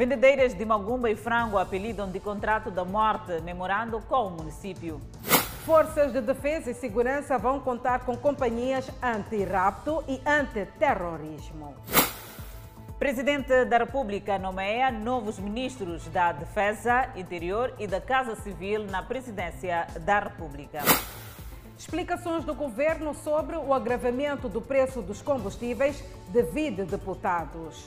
Vendedeiras de Magumba e Frango apelidam de contrato da morte, memorando com o município. Forças de defesa e segurança vão contar com companhias anti-rapto e anti-terrorismo. Presidente da República nomeia novos ministros da Defesa, Interior e da Casa Civil na presidência da República. Explicações do governo sobre o agravamento do preço dos combustíveis devido deputados.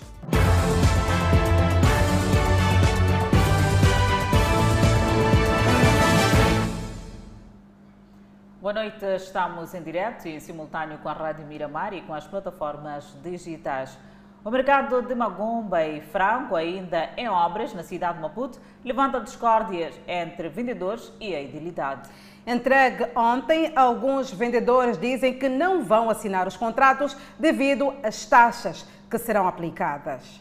Boa noite, estamos em direto e em simultâneo com a Rádio Miramar e com as plataformas digitais. O mercado de Magumba e Franco, ainda em obras na cidade de Maputo, levanta discórdias entre vendedores e a idilidade. Entregue ontem, alguns vendedores dizem que não vão assinar os contratos devido às taxas que serão aplicadas.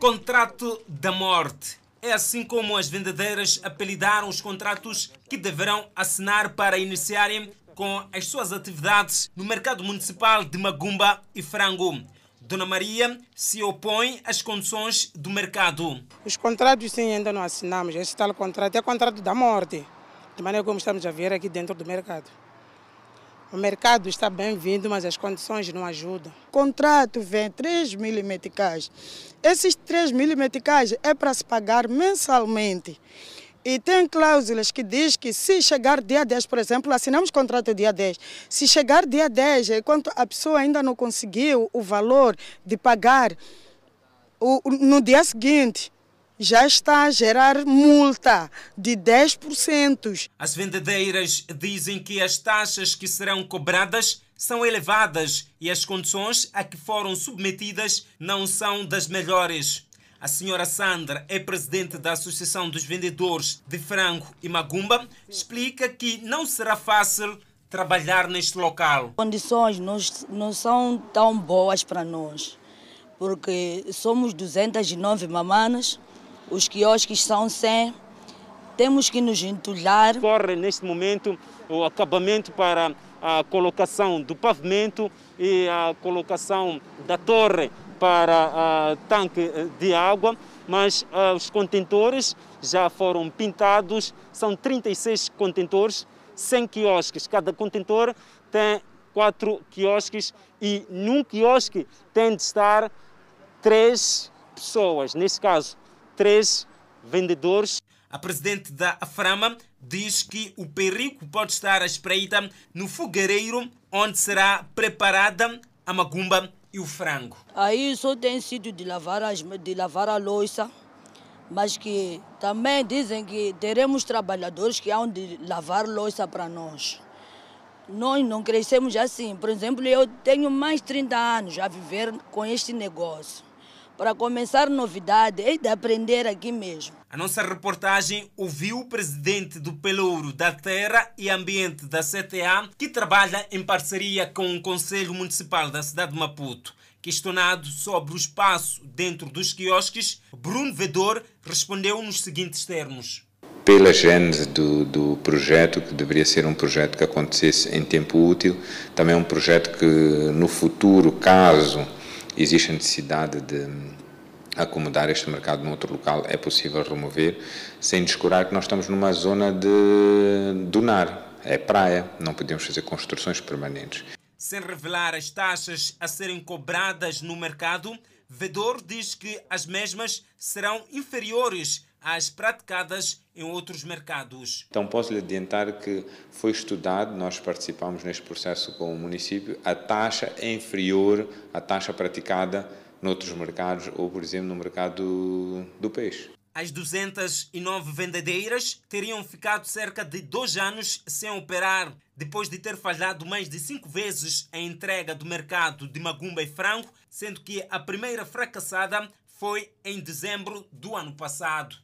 Contrato da morte é assim como as vendedeiras apelidaram os contratos que deverão assinar para iniciarem com as suas atividades no mercado municipal de Magumba e Frango. Dona Maria se opõe às condições do mercado. Os contratos sim ainda não assinamos. Esse tal contrato é contrato da morte, de maneira como estamos a ver aqui dentro do mercado. O mercado está bem-vindo, mas as condições não ajudam. O contrato vem 3 mil meticais. Esses 3 mil meticais é para se pagar mensalmente. E tem cláusulas que diz que se chegar dia 10, por exemplo, assinamos contrato dia 10. Se chegar dia 10, enquanto a pessoa ainda não conseguiu o valor de pagar o, no dia seguinte, já está a gerar multa de 10%. As vendedeiras dizem que as taxas que serão cobradas são elevadas e as condições a que foram submetidas não são das melhores. A senhora Sandra é presidente da Associação dos Vendedores de Frango e Magumba, explica que não será fácil trabalhar neste local. As condições não, não são tão boas para nós, porque somos 209 mamanas, os quiosques são 100, temos que nos entulhar. Corre neste momento o acabamento para a colocação do pavimento e a colocação da torre para uh, tanque de água, mas uh, os contentores já foram pintados, são 36 contentores, 100 quiosques. Cada contentor tem quatro quiosques e num quiosque tem de estar três pessoas, nesse caso, três vendedores. A presidente da Aframa diz que o perigo pode estar à espreita no fogareiro onde será preparada a magumba e o frango. Aí só tem sítio de lavar, as, de lavar a louça, mas que também dizem que teremos trabalhadores que hão de lavar louça para nós. Nós não crescemos assim. Por exemplo, eu tenho mais de 30 anos a viver com este negócio. Para começar novidade, é de aprender aqui mesmo. A nossa reportagem ouviu o presidente do Pelouro da Terra e Ambiente da CTA, que trabalha em parceria com o Conselho Municipal da cidade de Maputo. Questionado sobre o espaço dentro dos quiosques, Bruno Vedor respondeu nos seguintes termos. Pela gênese do, do projeto, que deveria ser um projeto que acontecesse em tempo útil, também é um projeto que no futuro, caso existe a necessidade de acomodar este mercado num outro local, é possível remover, sem descurar que nós estamos numa zona de dunar, é praia, não podemos fazer construções permanentes. Sem revelar as taxas a serem cobradas no mercado, Vedor diz que as mesmas serão inferiores às praticadas em outros mercados. Então posso lhe adiantar que foi estudado, nós participamos neste processo com o município, a taxa é inferior à taxa praticada noutros mercados ou, por exemplo, no mercado do, peixe. As 209 vendedeiras teriam ficado cerca de dois anos sem operar, depois de ter falhado mais de cinco vezes a entrega do mercado de Magumba e Frango, sendo que a primeira fracassada foi em dezembro do ano passado.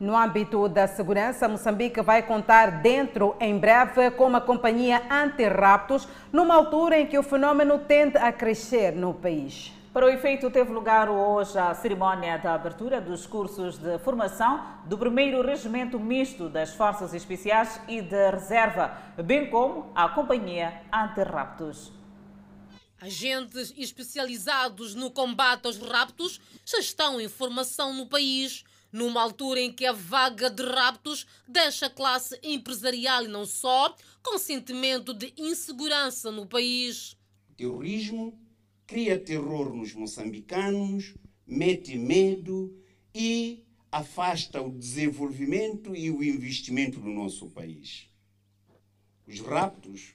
No âmbito da segurança, Moçambique vai contar dentro, em breve, com uma companhia anti-raptos, numa altura em que o fenômeno tende a crescer no país. Para o efeito, teve lugar hoje a cerimónia da abertura dos cursos de formação do primeiro Regimento Misto das Forças Especiais e de Reserva, bem como a Companhia Anti-Raptos. Agentes especializados no combate aos raptos já estão em formação no país, numa altura em que a vaga de raptos deixa a classe empresarial e não só com sentimento de insegurança no país. Terrorismo cria terror nos moçambicanos, mete medo e afasta o desenvolvimento e o investimento no nosso país. Os raptos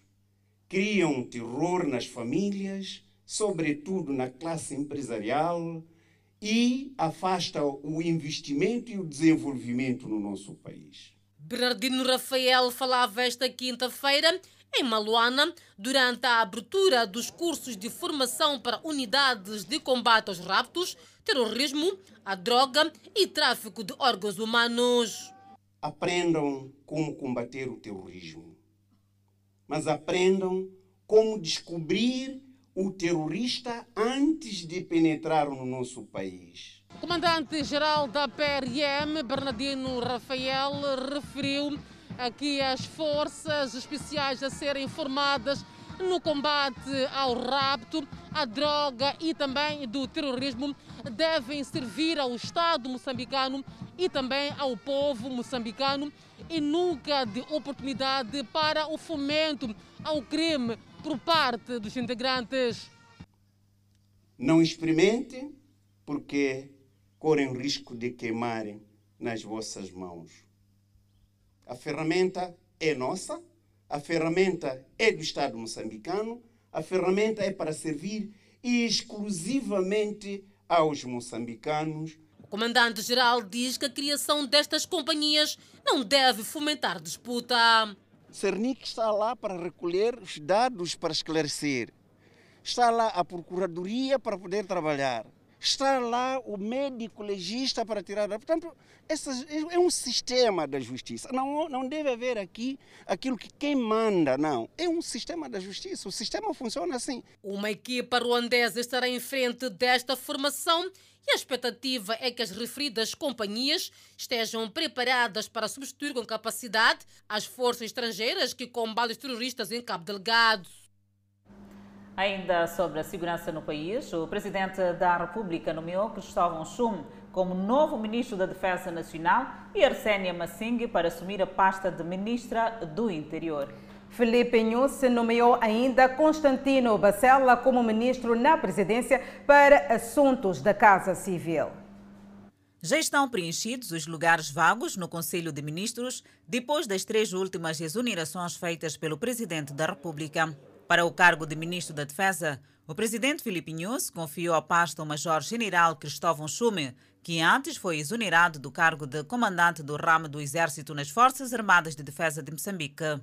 criam terror nas famílias, sobretudo na classe empresarial, e afasta o investimento e o desenvolvimento no nosso país. Bernardino Rafael falava esta quinta-feira em Maluana, durante a abertura dos cursos de formação para unidades de combate aos raptos, terrorismo, a droga e tráfico de órgãos humanos. Aprendam como combater o terrorismo, mas aprendam como descobrir o terrorista antes de penetrar no nosso país. O comandante-geral da PRM, Bernardino Rafael, referiu aqui as forças especiais a serem formadas no combate ao rapto, à droga e também do terrorismo devem servir ao Estado moçambicano e também ao povo moçambicano e nunca de oportunidade para o fomento ao crime por parte dos integrantes. Não experimentem, porque correm risco de queimarem nas vossas mãos. A ferramenta é nossa, a ferramenta é do Estado moçambicano, a ferramenta é para servir exclusivamente aos moçambicanos. O comandante-geral diz que a criação destas companhias não deve fomentar disputa. Cernic está lá para recolher os dados para esclarecer. Está lá a Procuradoria para poder trabalhar. Está lá o médico legista para tirar. Portanto, é um sistema da justiça. Não, não deve haver aqui aquilo que quem manda, não. É um sistema da justiça. O sistema funciona assim. Uma equipa ruandesa estará em frente desta formação e a expectativa é que as referidas companhias estejam preparadas para substituir com capacidade as forças estrangeiras que combatem os terroristas em Cabo Delgado. Ainda sobre a segurança no país, o presidente da República nomeou Cristóvão Chum como novo ministro da Defesa Nacional e Arsênia Massing para assumir a pasta de ministra do Interior. Felipe Nunes nomeou ainda Constantino Bacella como ministro na presidência para assuntos da Casa Civil. Já estão preenchidos os lugares vagos no Conselho de Ministros depois das três últimas exonerações feitas pelo presidente da República. Para o cargo de ministro da Defesa, o presidente Filipe confiou a pasta ao major-general Cristóvão Chume, que antes foi exonerado do cargo de comandante do ramo do Exército nas Forças Armadas de Defesa de Moçambique.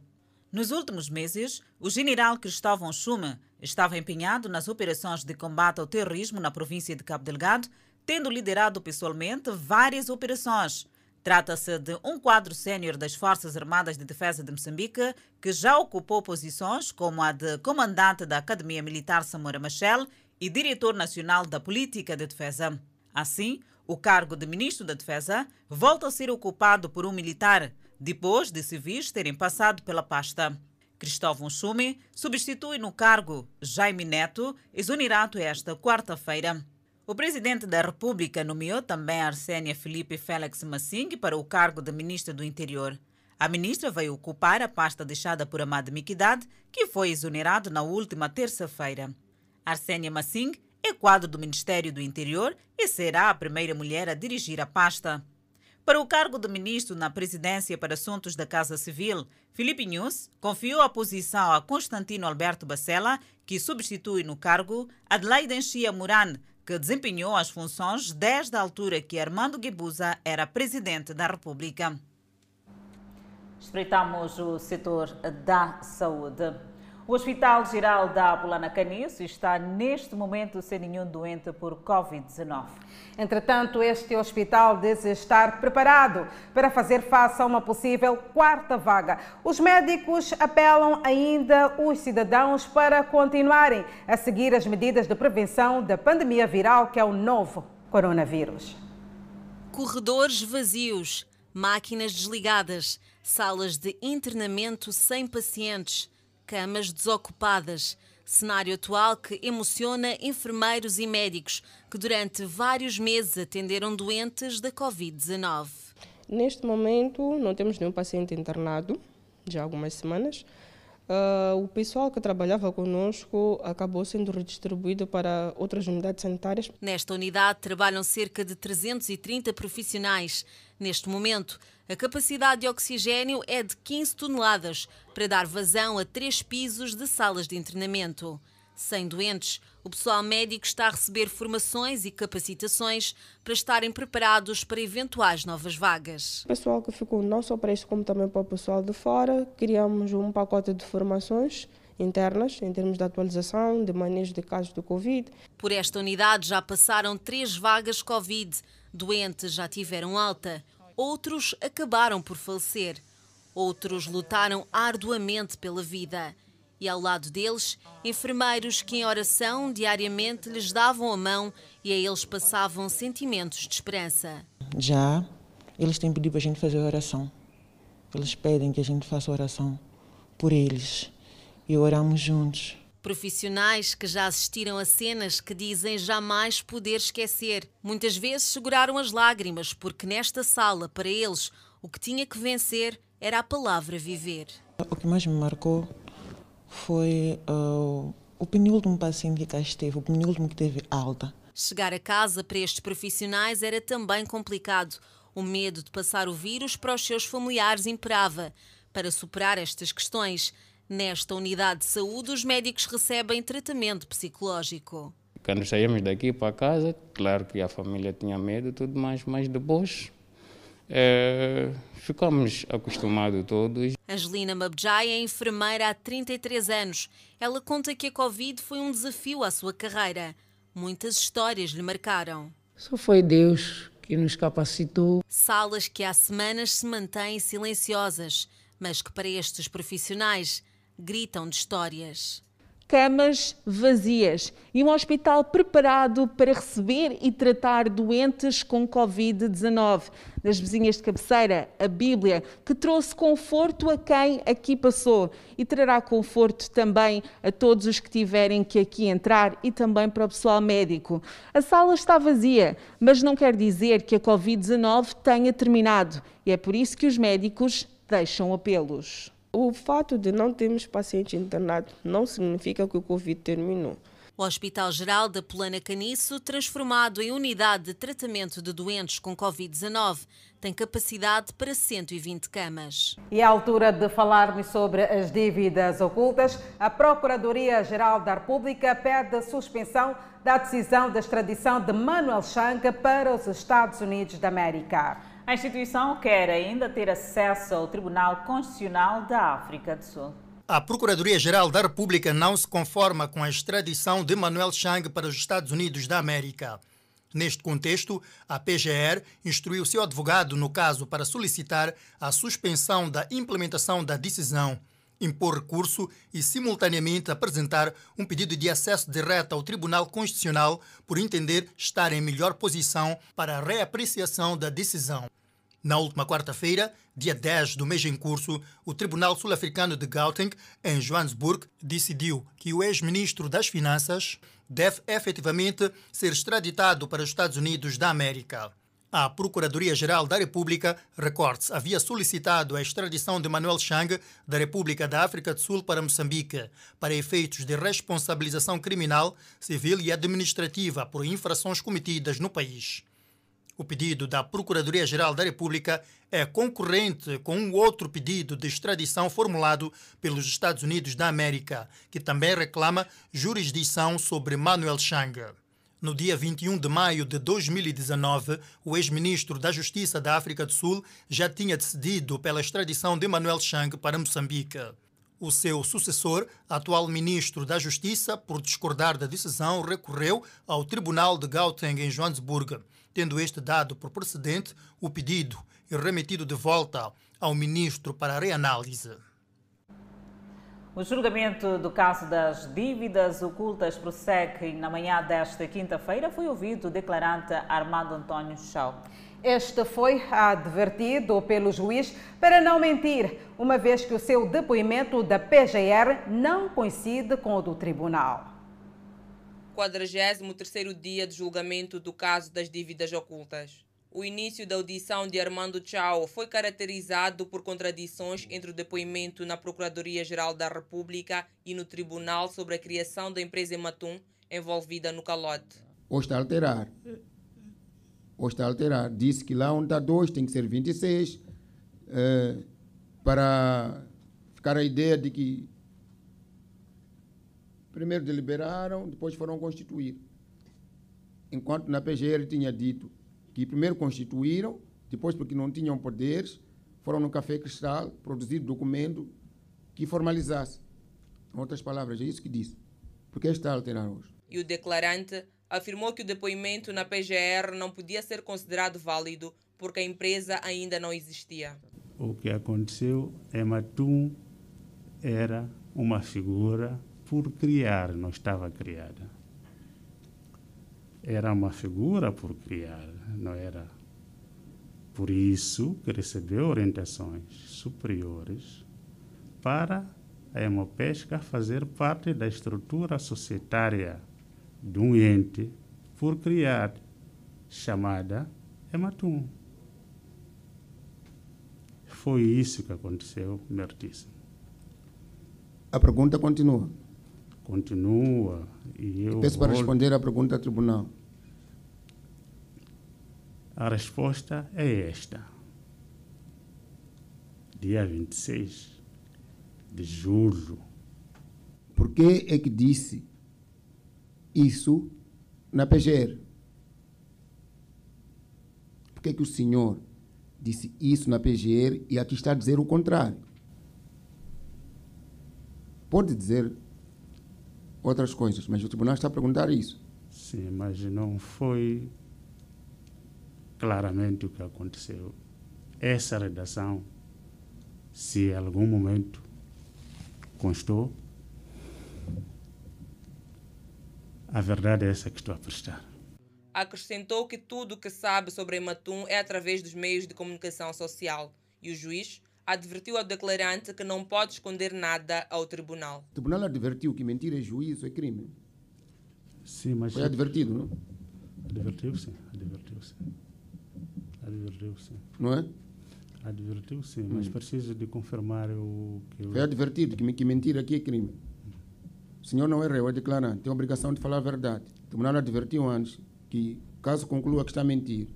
Nos últimos meses, o general Cristóvão Chume estava empenhado nas operações de combate ao terrorismo na província de Cabo Delgado, tendo liderado pessoalmente várias operações. Trata-se de um quadro sénior das Forças Armadas de Defesa de Moçambique, que já ocupou posições como a de comandante da Academia Militar Samora Machel e diretor nacional da Política de Defesa. Assim, o cargo de ministro da Defesa volta a ser ocupado por um militar, depois de civis terem passado pela pasta. Cristóvão Chume substitui no cargo Jaime Neto, exonerado esta quarta-feira. O presidente da República nomeou também Arsênia Felipe Félix Massing para o cargo de ministra do Interior. A ministra vai ocupar a pasta deixada por Amado Miquidade, que foi exonerado na última terça-feira. Arsênia Massing é quadro do Ministério do Interior e será a primeira mulher a dirigir a pasta. Para o cargo de ministro na presidência para assuntos da Casa Civil, Felipe Nunes confiou a posição a Constantino Alberto Bacella, que substitui no cargo Adelaide Enchia Moran, que desempenhou as funções desde a altura que Armando Guebuza era presidente da República. Espreitamos o setor da saúde. O Hospital Geral da Apolana Caniço está neste momento sem nenhum doente por Covid-19. Entretanto, este hospital diz estar preparado para fazer face a uma possível quarta vaga. Os médicos apelam ainda os cidadãos para continuarem a seguir as medidas de prevenção da pandemia viral que é o novo coronavírus. Corredores vazios, máquinas desligadas, salas de internamento sem pacientes camas desocupadas, Cenário atual que emociona enfermeiros e médicos que durante vários meses atenderam doentes da Covid-19. Neste momento, não temos nenhum paciente internado, já há algumas semanas. Uh, o pessoal que trabalhava conosco acabou sendo redistribuído para outras unidades sanitárias. Nesta unidade trabalham cerca de 330 profissionais. Neste momento, a capacidade de oxigênio é de 15 toneladas para dar vazão a três pisos de salas de internamento. Sem doentes, o pessoal médico está a receber formações e capacitações para estarem preparados para eventuais novas vagas. O pessoal que ficou não só para isso, como também para o pessoal de fora, criamos um pacote de formações internas, em termos de atualização, de manejo de casos de Covid. Por esta unidade já passaram três vagas Covid. Doentes já tiveram alta, outros acabaram por falecer, outros lutaram arduamente pela vida e ao lado deles, enfermeiros que em oração diariamente lhes davam a mão e a eles passavam sentimentos de esperança. Já eles têm pedido para a gente fazer oração. Eles pedem que a gente faça oração por eles e oramos juntos. Profissionais que já assistiram a cenas que dizem jamais poder esquecer. Muitas vezes seguraram as lágrimas, porque nesta sala, para eles, o que tinha que vencer era a palavra viver. O que mais me marcou foi uh, o penúltimo paciente que cá esteve, o penúltimo que teve alta. Chegar a casa para estes profissionais era também complicado. O medo de passar o vírus para os seus familiares imperava. Para superar estas questões, nesta unidade de saúde, os médicos recebem tratamento psicológico. Quando saímos daqui para casa, claro que a família tinha medo e tudo mais, mas depois é, ficamos acostumados todos. Angelina Mabjai é enfermeira há 33 anos. Ela conta que a Covid foi um desafio à sua carreira. Muitas histórias lhe marcaram. Só foi Deus que nos capacitou. Salas que há semanas se mantêm silenciosas, mas que para estes profissionais gritam de histórias camas vazias e um hospital preparado para receber e tratar doentes com Covid-19. Das vizinhas de cabeceira, a Bíblia, que trouxe conforto a quem aqui passou e trará conforto também a todos os que tiverem que aqui entrar e também para o pessoal médico. A sala está vazia, mas não quer dizer que a Covid-19 tenha terminado e é por isso que os médicos deixam apelos. O fato de não termos paciente internado não significa que o Covid terminou. O Hospital Geral da Polana Caniço, transformado em unidade de tratamento de doentes com Covid-19, tem capacidade para 120 camas. E à altura de falarmos sobre as dívidas ocultas, a Procuradoria-Geral da República pede a suspensão da decisão de extradição de Manuel Chang para os Estados Unidos da América. A instituição quer ainda ter acesso ao Tribunal Constitucional da África do Sul. A Procuradoria-Geral da República não se conforma com a extradição de Manuel Chang para os Estados Unidos da América. Neste contexto, a PGR instruiu seu advogado no caso para solicitar a suspensão da implementação da decisão, impor recurso e, simultaneamente, apresentar um pedido de acesso direto ao Tribunal Constitucional por entender estar em melhor posição para a reapreciação da decisão. Na última quarta-feira, dia 10 do mês em curso, o Tribunal Sul-Africano de Gauteng, em Johannesburg, decidiu que o ex-ministro das Finanças deve efetivamente ser extraditado para os Estados Unidos da América. A Procuradoria-Geral da República, recorde havia solicitado a extradição de Manuel Chang da República da África do Sul para Moçambique, para efeitos de responsabilização criminal, civil e administrativa por infrações cometidas no país. O pedido da Procuradoria-Geral da República é concorrente com um outro pedido de extradição formulado pelos Estados Unidos da América, que também reclama jurisdição sobre Manuel Chang. No dia 21 de maio de 2019, o ex-ministro da Justiça da África do Sul já tinha decidido pela extradição de Manuel Chang para Moçambique. O seu sucessor, atual ministro da Justiça, por discordar da decisão, recorreu ao Tribunal de Gauteng em Joanesburgo tendo este dado por precedente o pedido e remetido de volta ao ministro para reanálise. O julgamento do caso das dívidas ocultas prossegue na manhã desta quinta-feira foi ouvido o declarante Armando Antônio Chau. Este foi advertido pelo juiz para não mentir, uma vez que o seu depoimento da PGR não coincide com o do tribunal. 43º dia de julgamento do caso das dívidas ocultas. O início da audição de Armando Chao foi caracterizado por contradições entre o depoimento na Procuradoria-Geral da República e no Tribunal sobre a criação da empresa Ematum envolvida no calote. Ou está a alterar. Ou está a alterar. Disse que lá onde está 2 tem que ser 26. É, para ficar a ideia de que primeiro deliberaram, depois foram constituir. Enquanto na PGR tinha dito que primeiro constituíram, depois, porque não tinham poderes, foram no Café Cristal produzir documento que formalizasse. Em outras palavras, é isso que disse. Porque está a alterar hoje. E o declarante afirmou que o depoimento na PGR não podia ser considerado válido porque a empresa ainda não existia. O que aconteceu é Matum era uma figura por criar, não estava criada. Era uma figura por criar, não era. Por isso que recebeu orientações superiores para a Hemopesca fazer parte da estrutura societária de um ente por criar, chamada Hematum. Foi isso que aconteceu, Mertíssimo. A pergunta continua. Continua. E eu Peço para vou... responder à pergunta do tribunal. A resposta é esta. Dia 26 de julho. Por que é que disse isso na PGR? Por que é que o senhor disse isso na PGR e aqui está a dizer o contrário? Pode dizer outras coisas, mas o tribunal está a perguntar isso. Sim, mas não foi claramente o que aconteceu. Essa redação, se em algum momento constou, a verdade é essa que estou a prestar. Acrescentou que tudo o que sabe sobre Ematum é através dos meios de comunicação social e o juiz advertiu ao declarante que não pode esconder nada ao tribunal. O tribunal advertiu que mentir é juízo, é crime. Sim, mas... Foi advertido, não? Advertiu sim, advertiu sim. Advertiu sim. Não é? Advertiu sim, mas hum. preciso de confirmar o que... Eu... Foi advertido que, que mentir aqui é crime. O senhor não é réu, é declarante, tem a obrigação de falar a verdade. O tribunal advertiu antes que, caso conclua que está a mentir,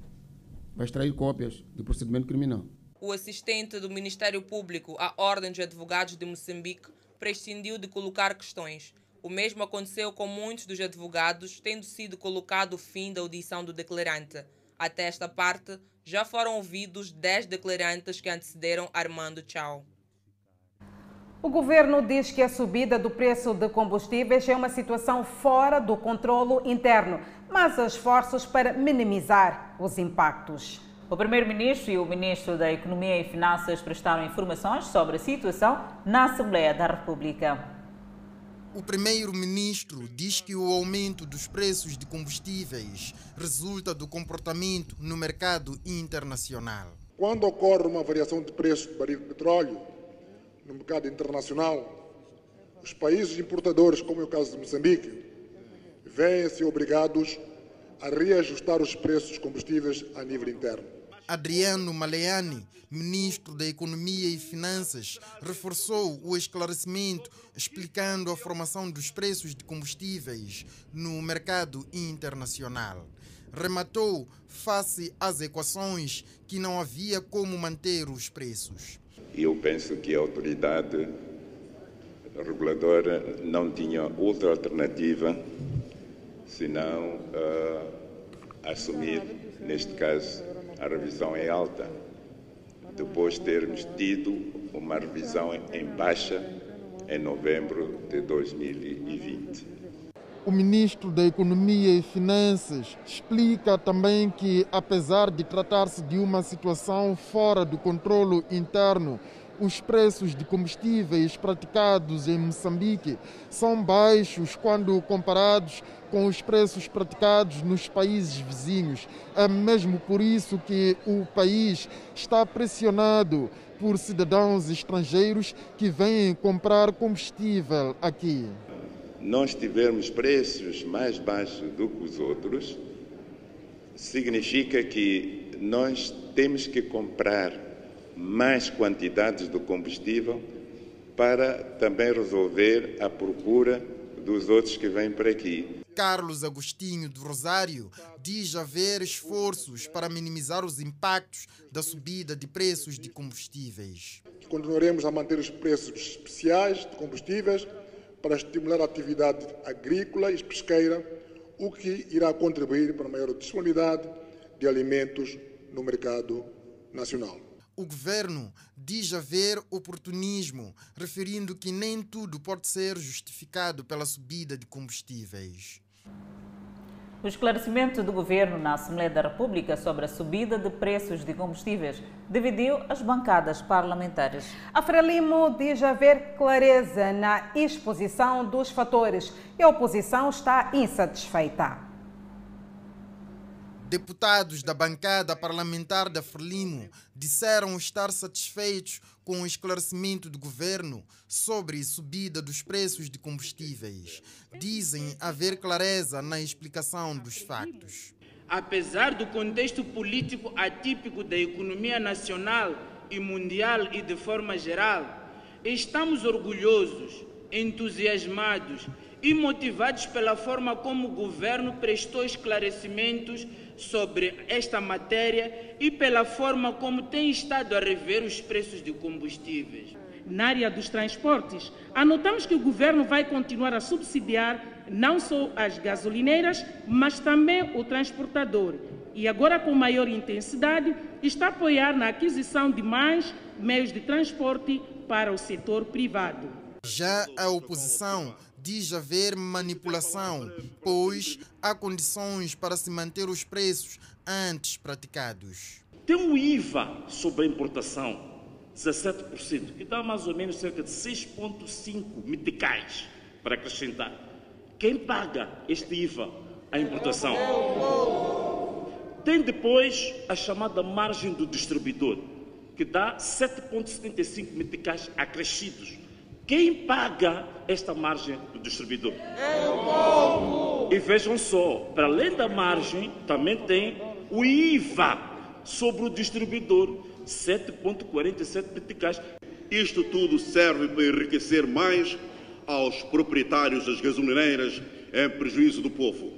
vai extrair cópias do procedimento criminal. O assistente do Ministério Público à Ordem dos Advogados de Moçambique prescindiu de colocar questões. O mesmo aconteceu com muitos dos advogados, tendo sido colocado o fim da audição do declarante. Até esta parte, já foram ouvidos 10 declarantes que antecederam Armando Chao. O governo diz que a subida do preço de combustíveis é uma situação fora do controlo interno, mas há esforços para minimizar os impactos. O primeiro-ministro e o ministro da Economia e Finanças prestaram informações sobre a situação na Assembleia da República. O primeiro-ministro diz que o aumento dos preços de combustíveis resulta do comportamento no mercado internacional. Quando ocorre uma variação de preço do barril de petróleo, no mercado internacional, os países importadores, como é o caso de Moçambique, veem-se obrigados a reajustar os preços dos combustíveis a nível interno. Adriano Maleani, ministro da Economia e Finanças, reforçou o esclarecimento explicando a formação dos preços de combustíveis no mercado internacional. Rematou face às equações que não havia como manter os preços. Eu penso que a autoridade reguladora não tinha outra alternativa senão uh, assumir, neste caso, a revisão em alta, depois de termos tido uma revisão em baixa em novembro de 2020. O ministro da Economia e Finanças explica também que, apesar de tratar-se de uma situação fora do controlo interno, os preços de combustíveis praticados em Moçambique são baixos quando comparados com os preços praticados nos países vizinhos. É mesmo por isso que o país está pressionado por cidadãos estrangeiros que vêm comprar combustível aqui. Nós tivermos preços mais baixos do que os outros, significa que nós temos que comprar mais quantidades do combustível para também resolver a procura dos outros que vêm para aqui. Carlos Agostinho do Rosário diz haver esforços para minimizar os impactos da subida de preços de combustíveis. Continuaremos a manter os preços especiais de combustíveis para estimular a atividade agrícola e pesqueira, o que irá contribuir para a maior disponibilidade de alimentos no mercado nacional. O governo diz haver oportunismo, referindo que nem tudo pode ser justificado pela subida de combustíveis. O esclarecimento do governo na Assembleia da República sobre a subida de preços de combustíveis dividiu as bancadas parlamentares. A Frelimo diz haver clareza na exposição dos fatores e a oposição está insatisfeita. Deputados da bancada parlamentar da Frelimo disseram estar satisfeitos com o esclarecimento do governo sobre subida dos preços de combustíveis. Dizem haver clareza na explicação dos factos. Apesar do contexto político atípico da economia nacional e mundial e de forma geral, estamos orgulhosos, entusiasmados e motivados pela forma como o governo prestou esclarecimentos sobre esta matéria e pela forma como tem estado a rever os preços de combustíveis. Na área dos transportes, anotamos que o governo vai continuar a subsidiar não só as gasolineiras, mas também o transportador. E agora, com maior intensidade, está a apoiar na aquisição de mais meios de transporte para o setor privado. Já a oposição diz haver manipulação, pois há condições para se manter os preços antes praticados. Tem um IVA sobre a importação, 17%, que dá mais ou menos cerca de 6,5 meticais para acrescentar. Quem paga este IVA? A importação. Tem depois a chamada margem do distribuidor, que dá 7,75 meticais acrescidos quem paga esta margem do distribuidor? É o povo! E vejam só, para além da margem, também tem o IVA sobre o distribuidor, 7,47 meticais. Isto tudo serve para enriquecer mais aos proprietários das gasolineiras em prejuízo do povo.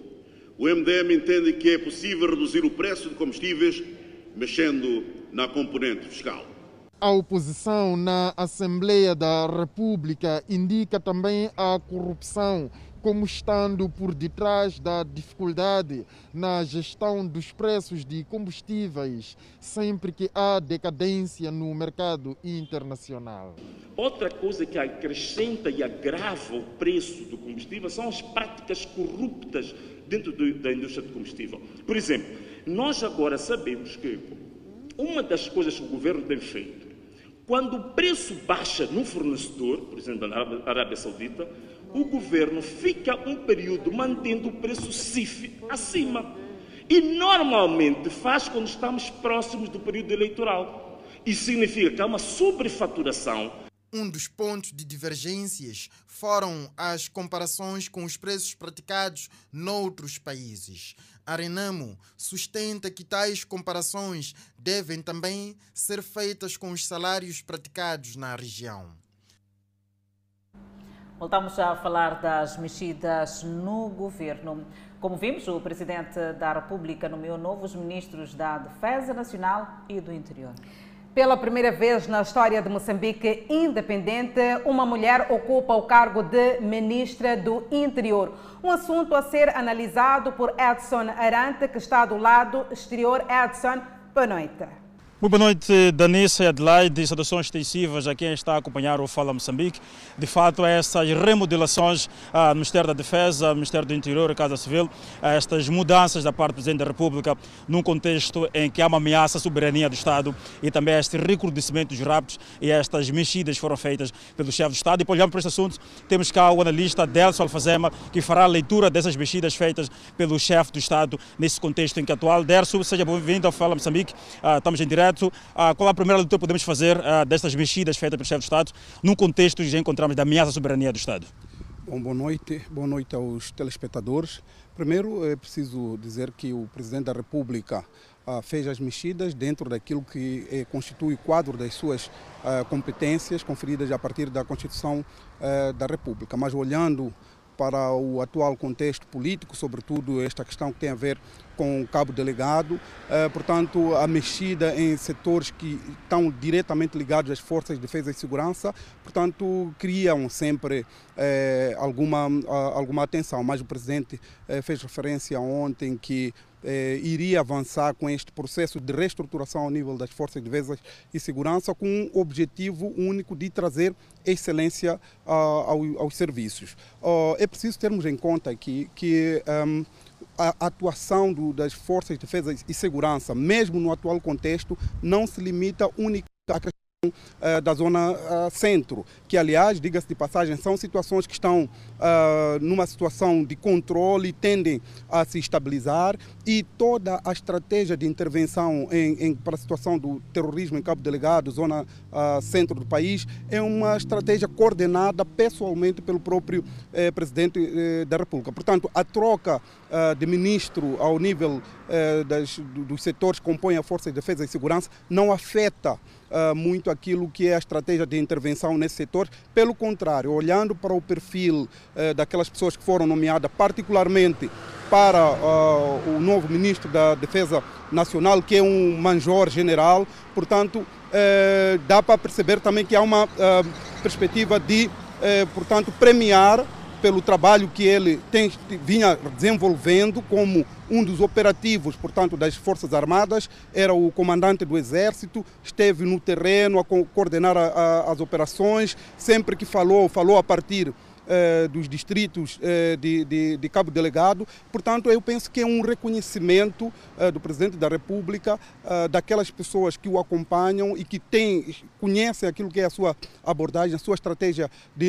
O MDM entende que é possível reduzir o preço de combustíveis mexendo na componente fiscal. A oposição na Assembleia da República indica também a corrupção como estando por detrás da dificuldade na gestão dos preços de combustíveis, sempre que há decadência no mercado internacional. Outra coisa que acrescenta e agrava o preço do combustível são as práticas corruptas dentro do, da indústria do combustível. Por exemplo, nós agora sabemos que uma das coisas que o governo tem feito quando o preço baixa no fornecedor, por exemplo, na Arábia Saudita, o governo fica um período mantendo o preço CIF acima. E normalmente faz quando estamos próximos do período eleitoral. Isso significa que há uma sobrefaturação. Um dos pontos de divergências foram as comparações com os preços praticados noutros países. A Renamo sustenta que tais comparações devem também ser feitas com os salários praticados na região. Voltamos a falar das mexidas no governo. Como vimos, o Presidente da República nomeou novos ministros da Defesa Nacional e do Interior. Pela primeira vez na história de Moçambique independente, uma mulher ocupa o cargo de Ministra do Interior. Um assunto a ser analisado por Edson Arante, que está do lado exterior. Edson, boa noite. Muito boa noite, Danissa e Adelaide, saudações extensivas a quem está a acompanhar o Fala Moçambique. De fato, essas remodelações ah, Ministério da Defesa, Ministério do Interior e Casa Civil, estas mudanças da parte do Presidente da República, num contexto em que há uma ameaça à soberania do Estado e também este recrudescimento dos raptos e estas mexidas foram feitas pelo chefe do Estado. E para olharmos para este assunto, temos cá o analista Delso Alfazema, que fará a leitura dessas mexidas feitas pelo chefe do Estado nesse contexto em que atual. Derso, seja bem-vindo ao Fala Moçambique. Ah, estamos em direto Ah, qual é a primeira leitura podemos fazer ah, destas mexidas feitas pelo chefe do Estado, num contexto que já encontramos da ameaça à soberania do Estado? Bom, boa noite, boa noite aos telespectadores. Primeiro, é preciso dizer que o Presidente da República ah, fez as mexidas dentro daquilo que eh, constitui o quadro das suas competências conferidas a partir da Constituição ah, da República. Mas olhando para o atual contexto político, sobretudo esta questão que tem a ver com o cabo delegado, eh, portanto, a mexida em setores que estão diretamente ligados às forças de defesa e segurança, portanto, criam sempre eh, alguma, alguma atenção. Mas o presidente eh, fez referência ontem que eh, iria avançar com este processo de reestruturação ao nível das forças de defesa e segurança com um objetivo único de trazer excelência uh, ao, aos serviços. Uh, é preciso termos em conta aqui que um, a atuação do, das forças de defesa e segurança, mesmo no atual contexto, não se limita uh, da zona uh, centro, que aliás, diga-se de passagem, são situações que estão uh, numa situação de controle e tendem a se estabilizar e toda a estratégia de intervenção em, em, para a situação do terrorismo em Cabo Delegado, zona centro do país, é uma estratégia coordenada pessoalmente pelo próprio eh, Presidente eh, da República. Portanto, a troca de ministro ao nível eh, das, dos setores que compõem a Força de Defesa e Segurança não afeta uh, muito aquilo que é a estratégia de intervenção nesse setor. Pelo contrário, olhando para o perfil uh, daquelas pessoas que foram nomeadas, particularmente para uh, o novo ministro da Defesa Nacional, que é um major general, portanto, eh, dá para perceber também que há uma perspectiva de, portanto, premiar pelo trabalho que ele tem, vinha desenvolvendo como um dos operativos, portanto, das Forças Armadas, era o comandante do Exército, esteve no terreno a coordenar a, a, as operações, sempre que falou, falou a partir eh, dos distritos eh, de, de, de, Cabo Delegado. Portanto, eu penso que é um reconhecimento eh, do Presidente da República, daquelas pessoas que o acompanham e que têm, conhecem aquilo que é a sua abordagem, a sua estratégia de,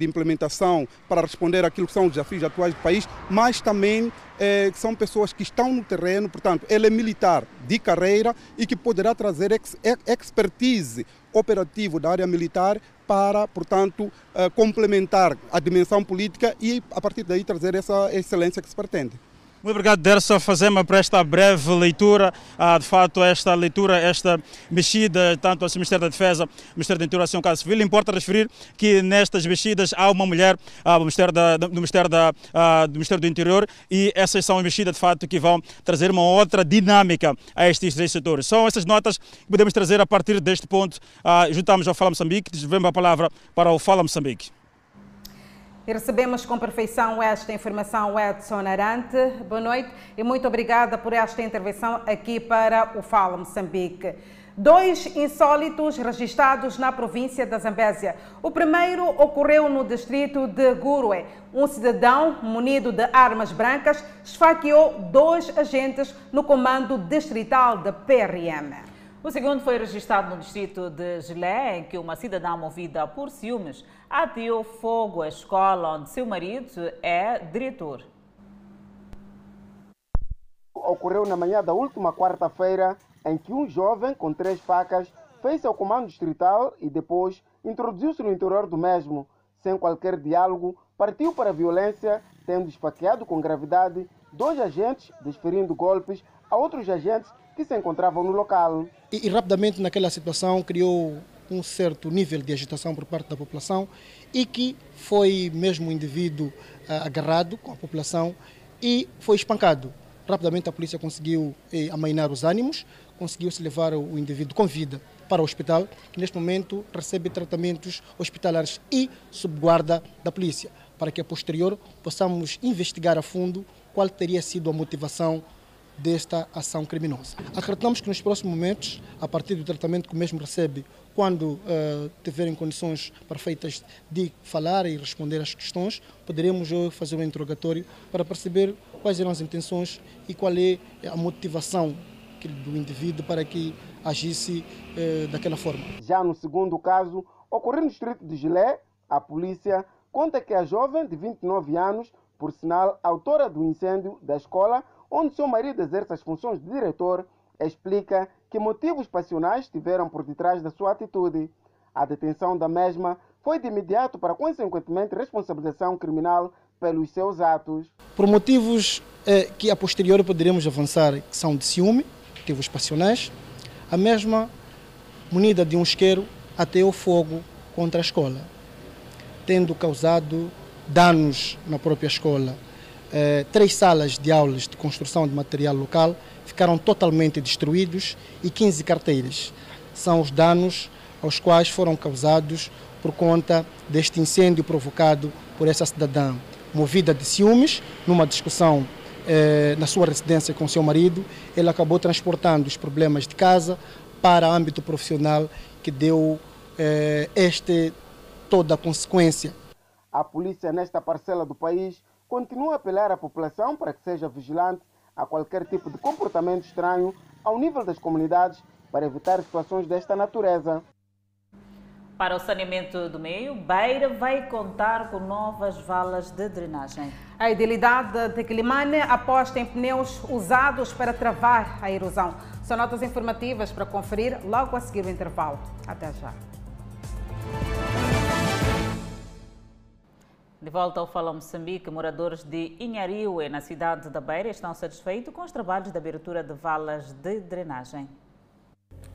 implementação para responder àquilo que são os desafios atuais do país, mas também são pessoas que estão no terreno, portanto, ele é militar de carreira e que poderá trazer ex expertise operativo da área militar para, portanto, eh, complementar a dimensão política e, a partir daí, trazer essa excelência que se pretende. Muito obrigado, Dersa Fazema, por esta breve leitura. Ah, de fato, esta leitura, esta mexida, tanto ao Ministério da Defesa, Ministério da Interior e Casa Civil. Importa referir que nestas mexidas há uma mulher ah, Ministério da, do, Ministério da, ah, do Ministério do Interior e essas são mexidas, de fato, que vão trazer uma outra dinâmica a estes três setores. São essas notas que podemos trazer a partir deste ponto. Ah, juntamos ao Fala Moçambique, desenvolvemos a palavra para o Fala Moçambique. E recebemos com perfeição esta informação, Edson Arante. Boa noite e muito obrigada por esta intervenção aqui para o Fala Moçambique. Dois insólitos registrados na província da Zambésia. O primeiro ocorreu no distrito de Gurue. Um cidadão munido de armas brancas esfaqueou dois agentes no comando distrital da PRM. O segundo foi registrado no distrito de Gilé, em que uma cidadã movida por ciúmes ateou fogo à escola onde seu marido é diretor. Ocorreu na manhã da última quarta-feira, em que um jovem com três facas fez ao comando distrital e depois introduziu-se no interior do mesmo. Sem qualquer diálogo, partiu para a violência, tendo esfaqueado com gravidade dois agentes, desferindo golpes a outros agentes que se encontravam no local. E, e, rapidamente naquela situação criou um certo nível de agitação por parte da população e que foi mesmo o indivíduo uh, agarrado com a população e foi espancado. Rapidamente a polícia conseguiu eh, amainar os ânimos, conseguiu-se levar o indivíduo com vida para o hospital, que neste momento recebe tratamentos hospitalares e sob guarda da polícia, para que a posterior possamos investigar a fundo qual teria sido a motivação desta ação criminosa. Acreditamos que nos próximos momentos, a partir do tratamento que o mesmo recebe, quando uh, tiverem condições perfeitas de falar e responder às questões, poderemos fazer um interrogatório para perceber quais eram as intenções e qual é a motivação do indivíduo para que agisse uh, daquela forma. Já no segundo caso, ocorreu no distrito de Gilé, a polícia conta que a jovem de 29 anos, por sinal autora do incêndio da escola, onde seu marido exerce as funções de diretor, explica que motivos passionais tiveram por detrás da sua atitude. A detenção da mesma foi de imediato para, consequentemente, responsabilização criminal pelos seus atos. Por motivos eh, que a posteriori poderemos avançar, que são de ciúme, motivos passionais, a mesma, munida de um isqueiro, ateou fogo contra a escola, tendo causado danos na própria escola, eh, três salas de aulas de construção de material local ficaram totalmente destruídos e 15 carteiras. São os danos aos quais foram causados por conta deste incêndio provocado por essa cidadã, movida de ciúmes, numa discussão eh, na sua residência com seu marido, ele acabou transportando os problemas de casa para âmbito profissional que deu eh, este toda a consequência. A polícia nesta parcela do país continua a apelar à população para que seja vigilante a qualquer tipo de comportamento estranho ao nível das comunidades para evitar situações desta natureza. Para o saneamento do meio, Beira vai contar com novas valas de drenagem. A idilidade de Quilimane aposta em pneus usados para travar a erosão. São notas informativas para conferir logo a seguir o intervalo. Até já. De volta ao Fala Moçambique, moradores de Inhariue, na cidade da Beira, estão satisfeitos com os trabalhos de abertura de valas de drenagem.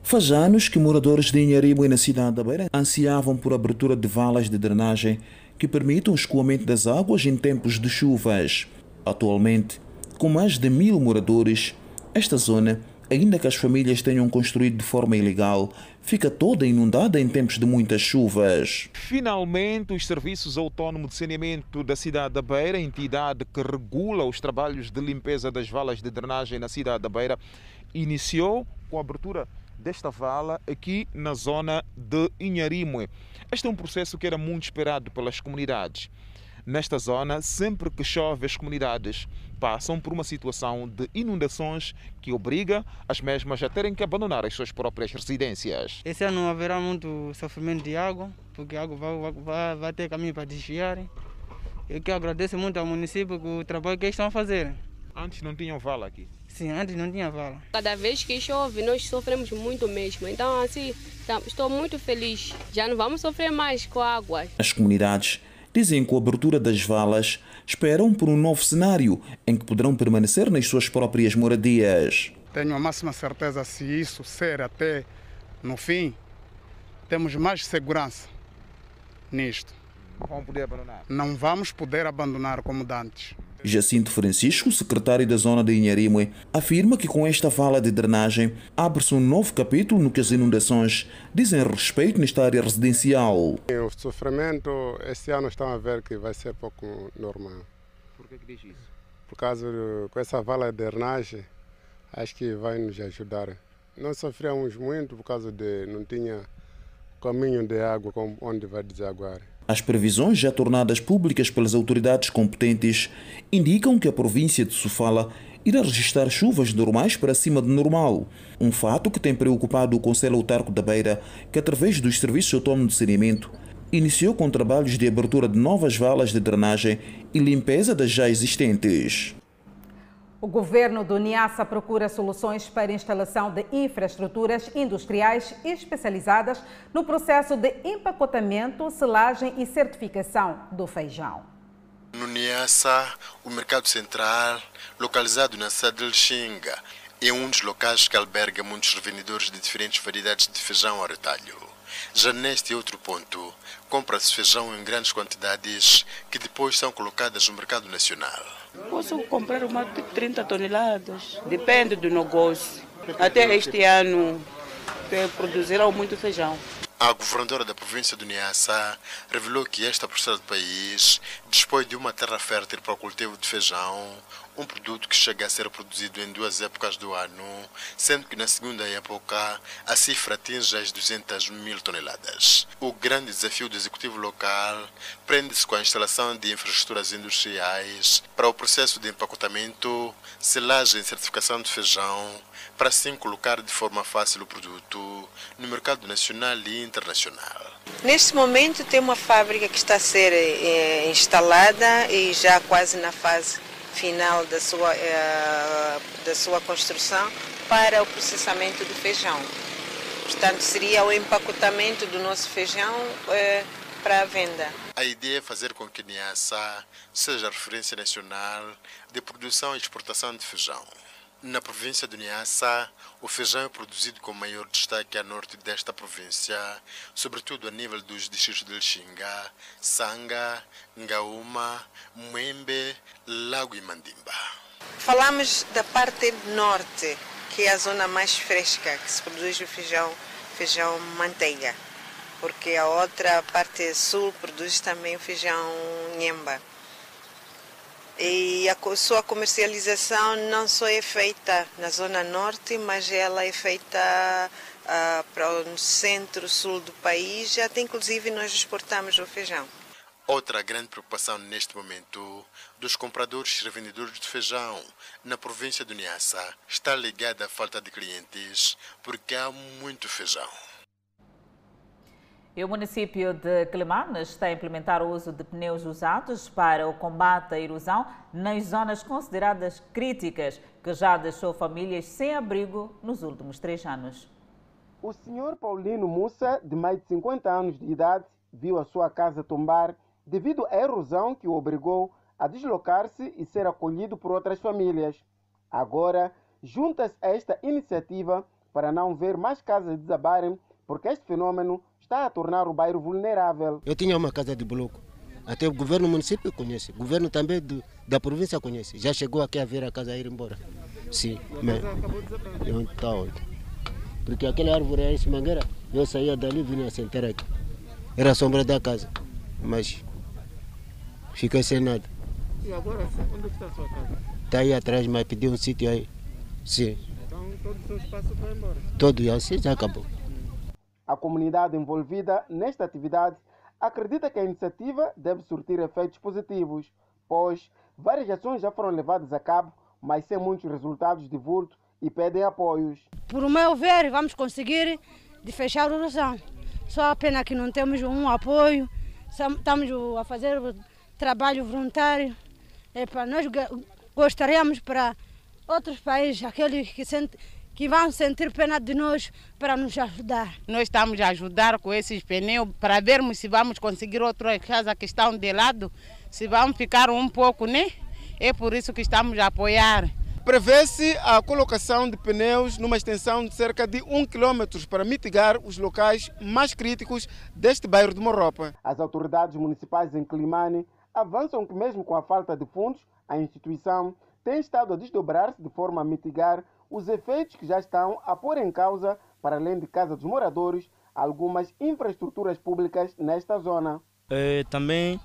Faz anos que moradores de Inhariue, na cidade da Beira, ansiavam por abertura de valas de drenagem que permitam o escoamento das águas em tempos de chuvas. Atualmente, com mais de mil moradores, esta zona ainda que as famílias tenham construído de forma ilegal, fica toda inundada em tempos de muitas chuvas. Finalmente, os serviços autónomos de saneamento da cidade da Beira, entidade que regula os trabalhos de limpeza das valas de drenagem na cidade da Beira, iniciou com a abertura desta vala aqui na zona de Inharimue. Este é um processo que era muito esperado pelas comunidades. Nesta zona, sempre que chove, as comunidades passam por uma situação de inundações que obriga as mesmas a terem que abandonar as suas próprias residências. Esse ano haverá muito sofrimento de água, porque a água vai, vai, vai ter caminho para desviar. Eu que agradeço muito ao município pelo trabalho que eles estão a fazer. Antes não tinham vala aqui? Sim, antes não tinha vala. Cada vez que chove, nós sofremos muito mesmo. Então, assim, tá, estou muito feliz. Já não vamos sofrer mais com a água. As comunidades dizem que com a abertura das valas esperam por um novo cenário em que poderão permanecer nas suas próprias moradias. Tenho a máxima certeza se isso ser até no fim, temos mais segurança nisto. Não vamos poder abandonar. Não vamos poder abandonar como dantes. Jacinto Francisco, secretário da zona de Inharimue, afirma que com esta vala de drenagem abre-se um novo capítulo no que as inundações dizem respeito nesta área residencial. O sofrimento este ano estão a ver que vai ser pouco normal. Por que, que diz isso? Por causa de, com essa vala de drenagem, acho que vai nos ajudar. Nós sofremos muito por causa de não tinha caminho de água onde vai desaguar. As previsões já tornadas públicas pelas autoridades competentes indicam que a província de Sofala irá registrar chuvas normais para cima de normal, um fato que tem preocupado o Conselho Autarco da Beira, que através dos serviços autônomos de saneamento iniciou com trabalhos de abertura de novas valas de drenagem e limpeza das já existentes. O governo do Niassa procura soluções para instalação de infraestruturas industriais especializadas no processo de empacotamento, selagem e certificação do feijão. No Niassa, o mercado central, localizado na Lixinga, é um dos locais que alberga muitos revendedores de diferentes variedades de feijão ao retalho. Já neste outro ponto, compra-se feijão em grandes quantidades que depois são colocadas no mercado nacional. Posso comprar uma de 30 toneladas, depende do negócio. Até este ano produzirão muito feijão. A governadora da província do Niassa revelou que esta parcela do país dispõe de uma terra fértil para o cultivo de feijão, um produto que chega a ser produzido em duas épocas do ano, sendo que na segunda época a cifra atinge as 200 mil toneladas. O grande desafio do executivo local prende-se com a instalação de infraestruturas industriais para o processo de empacotamento, selagem e certificação de feijão, para assim colocar de forma fácil o produto no mercado nacional e internacional. Neste momento tem uma fábrica que está a ser eh, instalada e já quase na fase final da sua, eh, da sua construção para o processamento do feijão. Portanto, seria o empacotamento do nosso feijão eh, para a venda. A ideia é fazer com que Niassa seja a referência nacional de produção e exportação de feijão. Na província de Niassa, o feijão é produzido com maior destaque a norte desta província, sobretudo a nível dos distritos de Lixinga, Sanga, Ngaúma, Mwembe, Lago e Mandimba. Falamos da parte norte, que é a zona mais fresca, que se produz o feijão, feijão manteiga, porque a outra parte sul produz também o feijão nhemba e a sua comercialização não só é feita na zona norte, mas ela é feita uh, para o centro-sul do país, até inclusive nós exportamos o feijão. Outra grande preocupação neste momento dos compradores e revendedores de feijão na província do Niassa está ligada à falta de clientes, porque há muito feijão. E o município de Quelimane está a implementar o uso de pneus usados para o combate à erosão nas zonas consideradas críticas, que já deixou famílias sem abrigo nos últimos três anos. O senhor Paulino Mussa, de mais de 50 anos de idade, viu a sua casa tombar devido à erosão que o obrigou a deslocar-se e ser acolhido por outras famílias. Agora, junta-se a esta iniciativa para não ver mais casas desabarem, porque este fenômeno está a tornar o bairro vulnerável. Eu tinha uma casa de bloco. Até o governo município conhece, o governo também do, da província conhece. Já chegou aqui a ver a casa ir embora. Sim, mas está onde? Porque aquela árvore é esse mangueira, eu saía dali e vinha sentar aqui. Era a sombra da casa, mas fiquei sem nada. E agora, onde está a sua casa? Está aí atrás, mas pediu um sítio aí. Sim. Então todo o seu espaço vai embora? Todo, assim já acabou. A comunidade envolvida nesta atividade acredita que a iniciativa deve surtir efeitos positivos, pois várias ações já foram levadas a cabo, mas sem muitos resultados de vulto e pedem apoios. Por meu ver, vamos conseguir de fechar o erosão. Só a pena que não temos um apoio, estamos a fazer trabalho voluntário. para nós gostaríamos para outros países, aqueles que sentem que vão sentir pena de nós para nos ajudar. Nós estamos a ajudar com esses pneus para vermos se vamos conseguir outra casa que estão de lado, se vamos ficar um pouco, né? É por isso que estamos a apoiar. Prevê-se a colocação de pneus numa extensão de cerca de um quilômetro para mitigar os locais mais críticos deste bairro de Morropa. As autoridades municipais em Climane avançam que mesmo com a falta de fundos, a instituição tem estado a desdobrar-se de forma a mitigar os efeitos que já estão a pôr em causa, para além de casa dos moradores, algumas infraestruturas públicas nesta zona. É, também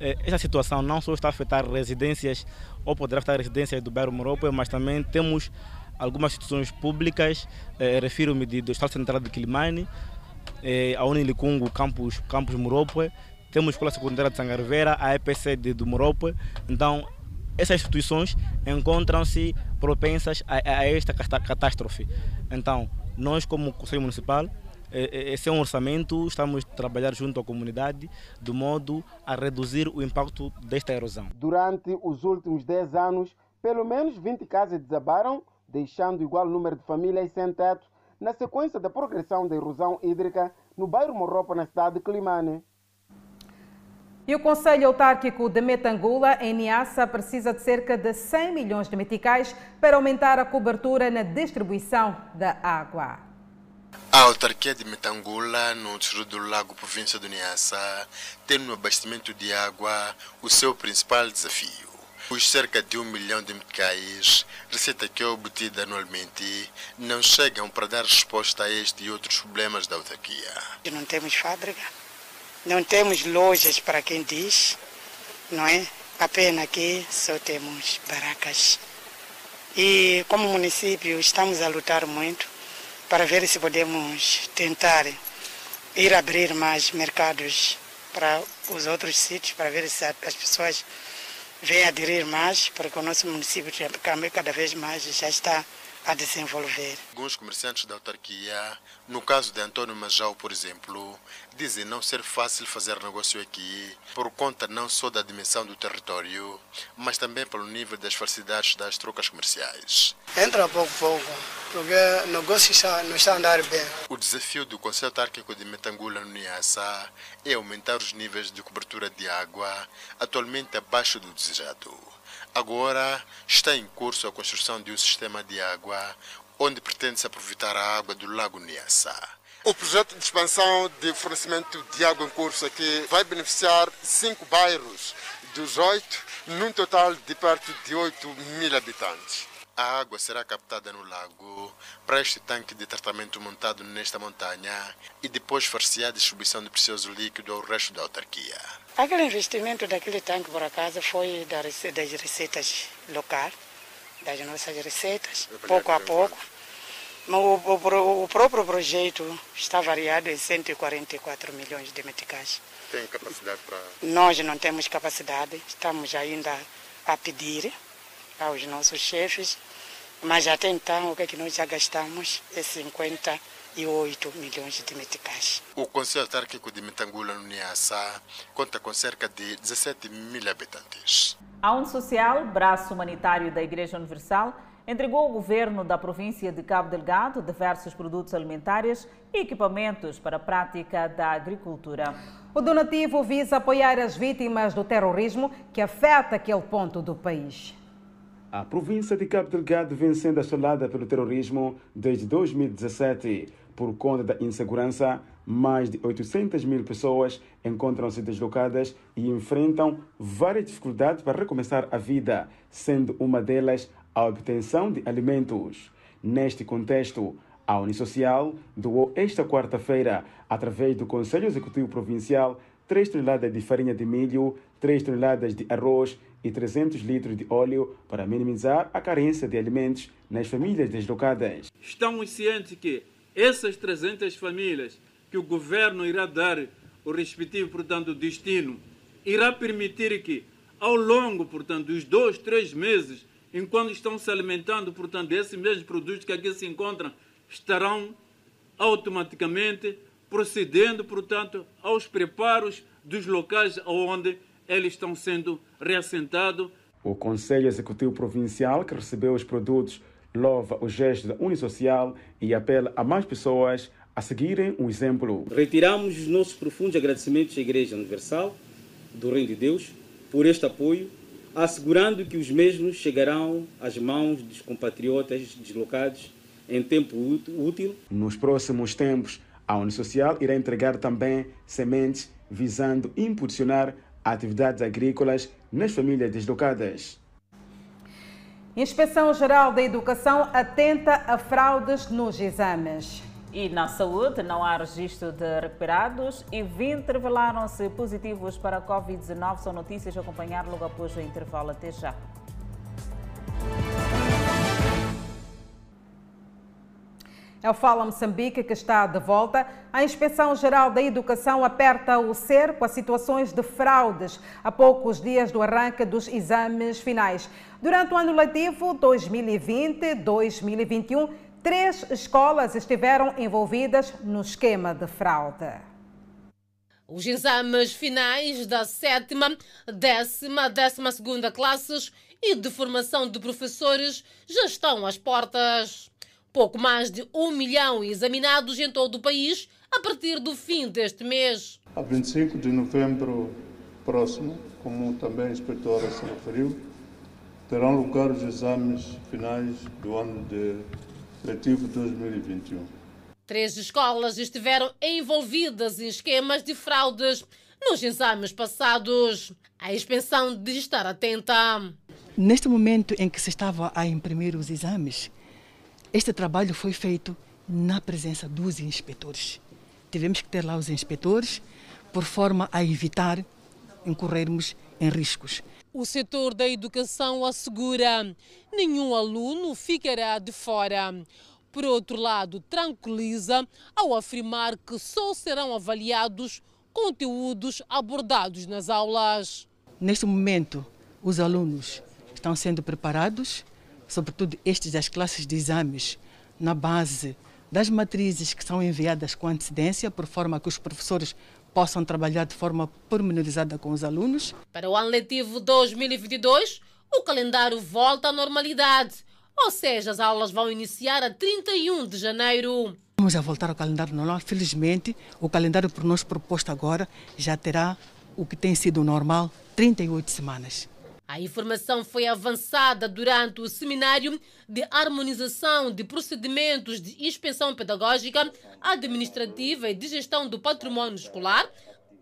é, essa situação não só está a afetar residências ou poderá afetar residências do bairro Moropa, mas também temos algumas instituições públicas, é, refiro-me do Estado Central de Quilimane, é, a Unilicungo, campus, campus Moropa, temos a Escola Secundária de Sangarveira, a EPC de, do Moropa, então essas instituições encontram-se propensas a, a, esta catástrofe. Então, nós como Conselho Municipal, esse é um orçamento, estamos a trabalhar junto à comunidade de modo a reduzir o impacto desta erosão. Durante os últimos 10 anos, pelo menos 20 casas desabaram, deixando igual número de famílias sem teto, na sequência da progressão da erosão hídrica no bairro Morropa, na cidade de Climane. E o Conselho Autárquico de Metangula, em Niassa, precisa de cerca de 100 milhões de meticais para aumentar a cobertura na distribuição da água. A autarquia de Metangula, no distrito do Lago, província de Niassa, tem no abastecimento de água o seu principal desafio. Os cerca de um milhão de meticais, receita que é obtida anualmente, não chegam para dar resposta a este e outros problemas da autarquia. Não temos fábrica não temos lojas para quem diz, não é? A pena que só temos barracas. E como município estamos a lutar muito para ver se podemos tentar ir abrir mais mercados para os outros sítios, para ver se as pessoas vêm aderir mais, porque o nosso município cada vez mais já está a desenvolver. Alguns comerciantes da autarquia, no caso de Antônio Majau, por exemplo, dizem não ser fácil fazer negócio aqui por conta não só da dimensão do território, mas também pelo nível das facilidades das trocas comerciais. Entra pouco a pouco, porque o negócio está, não está a andar bem. O desafio do Conselho Autárquico de Metangula, no Niassa, é aumentar os níveis de cobertura de água, atualmente abaixo do desejado. Agora está em curso a construção de um sistema de água onde pretende-se aproveitar a água do Lago Niassa. O projeto de expansão de fornecimento de água em curso aqui vai beneficiar cinco bairros dos oito, num total de perto de 8 mil habitantes. A água será captada no lago para este tanque de tratamento montado nesta montanha e depois far-se a distribuição de precioso líquido ao resto da autarquia. Aquele investimento daquele tanque, por acaso, foi das receitas locais, das nossas receitas, pouco a pouco. Mas o, o, o, próprio projeto está variado em 144 milhões de meticais. Tem capacidade para. Nós não temos capacidade, estamos ainda a pedir aos nossos chefes, mas até então o que, é que nós já gastamos é 50 e 8 milhões de meticais. O Conselho Autárquico de Metangula, no Niassa, conta com cerca de 17 mil habitantes. A ONU Social, braço humanitário da Igreja Universal, entregou ao governo da província de Cabo Delgado diversos produtos alimentares e equipamentos para a prática da agricultura. O donativo visa apoiar as vítimas do terrorismo que afeta aquele ponto do país. A província de Cabo Delgado vem sendo assolada pelo terrorismo desde 2017. Por conta da insegurança, mais de 800 mil pessoas encontram-se deslocadas e enfrentam várias dificuldades para recomeçar a vida, sendo uma delas a obtenção de alimentos. Neste contexto, a Unisocial doou esta quarta-feira, através do Conselho Executivo Provincial, 3 toneladas de farinha de milho, 3 toneladas de arroz e 300 litros de óleo para minimizar a carência de alimentos nas famílias deslocadas. Estamos cientes que essas 300 famílias que o governo irá dar o respectivo, portanto, destino, irá permitir que, ao longo, portanto, dos dois, três meses, enquanto estão se alimentando, portanto, desses mesmos produtos que aqui se encontram, estarão automaticamente procedendo, portanto, aos preparos dos locais onde eles estão sendo reassentados. O Conselho Executivo Provincial, que recebeu os produtos, louva o gesto da Unisocial e apela a mais pessoas a seguirem o exemplo. Retiramos os nossos profundos agradecimentos à Igreja Universal do Reino de Deus por este apoio, assegurando que os mesmos chegarão às mãos dos compatriotas deslocados em tempo útil. Nos próximos tempos, a Unisocial irá entregar também sementes visando impulsionar atividades agrícolas nas famílias deslocadas. Inspeção Geral da Educação atenta a fraudes nos exames. E na saúde não há registro de recuperados e 20 revelaram-se positivos para a Covid-19. São notícias a acompanhar logo após o intervalo. Até já. É o Fala Moçambique que está de volta. A Inspeção Geral da Educação aperta o cerco a situações de fraudes a poucos dias do arranque dos exames finais. Durante o ano letivo 2020-2021, três escolas estiveram envolvidas no esquema de fraude. Os exames finais da sétima, décima, décima segunda classes e de formação de professores já estão às portas. Pouco mais de um milhão examinados em todo o país a partir do fim deste mês. A 25 de novembro próximo, como também a inspetora se referiu, terão lugar os exames finais do ano de letivo 2021. Três escolas estiveram envolvidas em esquemas de fraudes nos exames passados. A inspeção de estar atenta. Neste momento em que se estava a imprimir os exames, este trabalho foi feito na presença dos inspetores. Tivemos que ter lá os inspetores por forma a evitar incorrermos em riscos. O setor da educação assegura nenhum aluno ficará de fora. Por outro lado, tranquiliza ao afirmar que só serão avaliados conteúdos abordados nas aulas. Neste momento, os alunos estão sendo preparados, sobretudo estes das classes de exames, na base das matrizes que são enviadas com antecedência, por forma que os professores possam trabalhar de forma pormenorizada com os alunos. Para o ano letivo 2022, o calendário volta à normalidade, ou seja, as aulas vão iniciar a 31 de janeiro. Vamos a voltar ao calendário normal. Felizmente, o calendário por nós proposto agora já terá o que tem sido normal, 38 semanas. A informação foi avançada durante o seminário de harmonização de procedimentos de inspeção pedagógica, administrativa e de gestão do patrimônio escolar,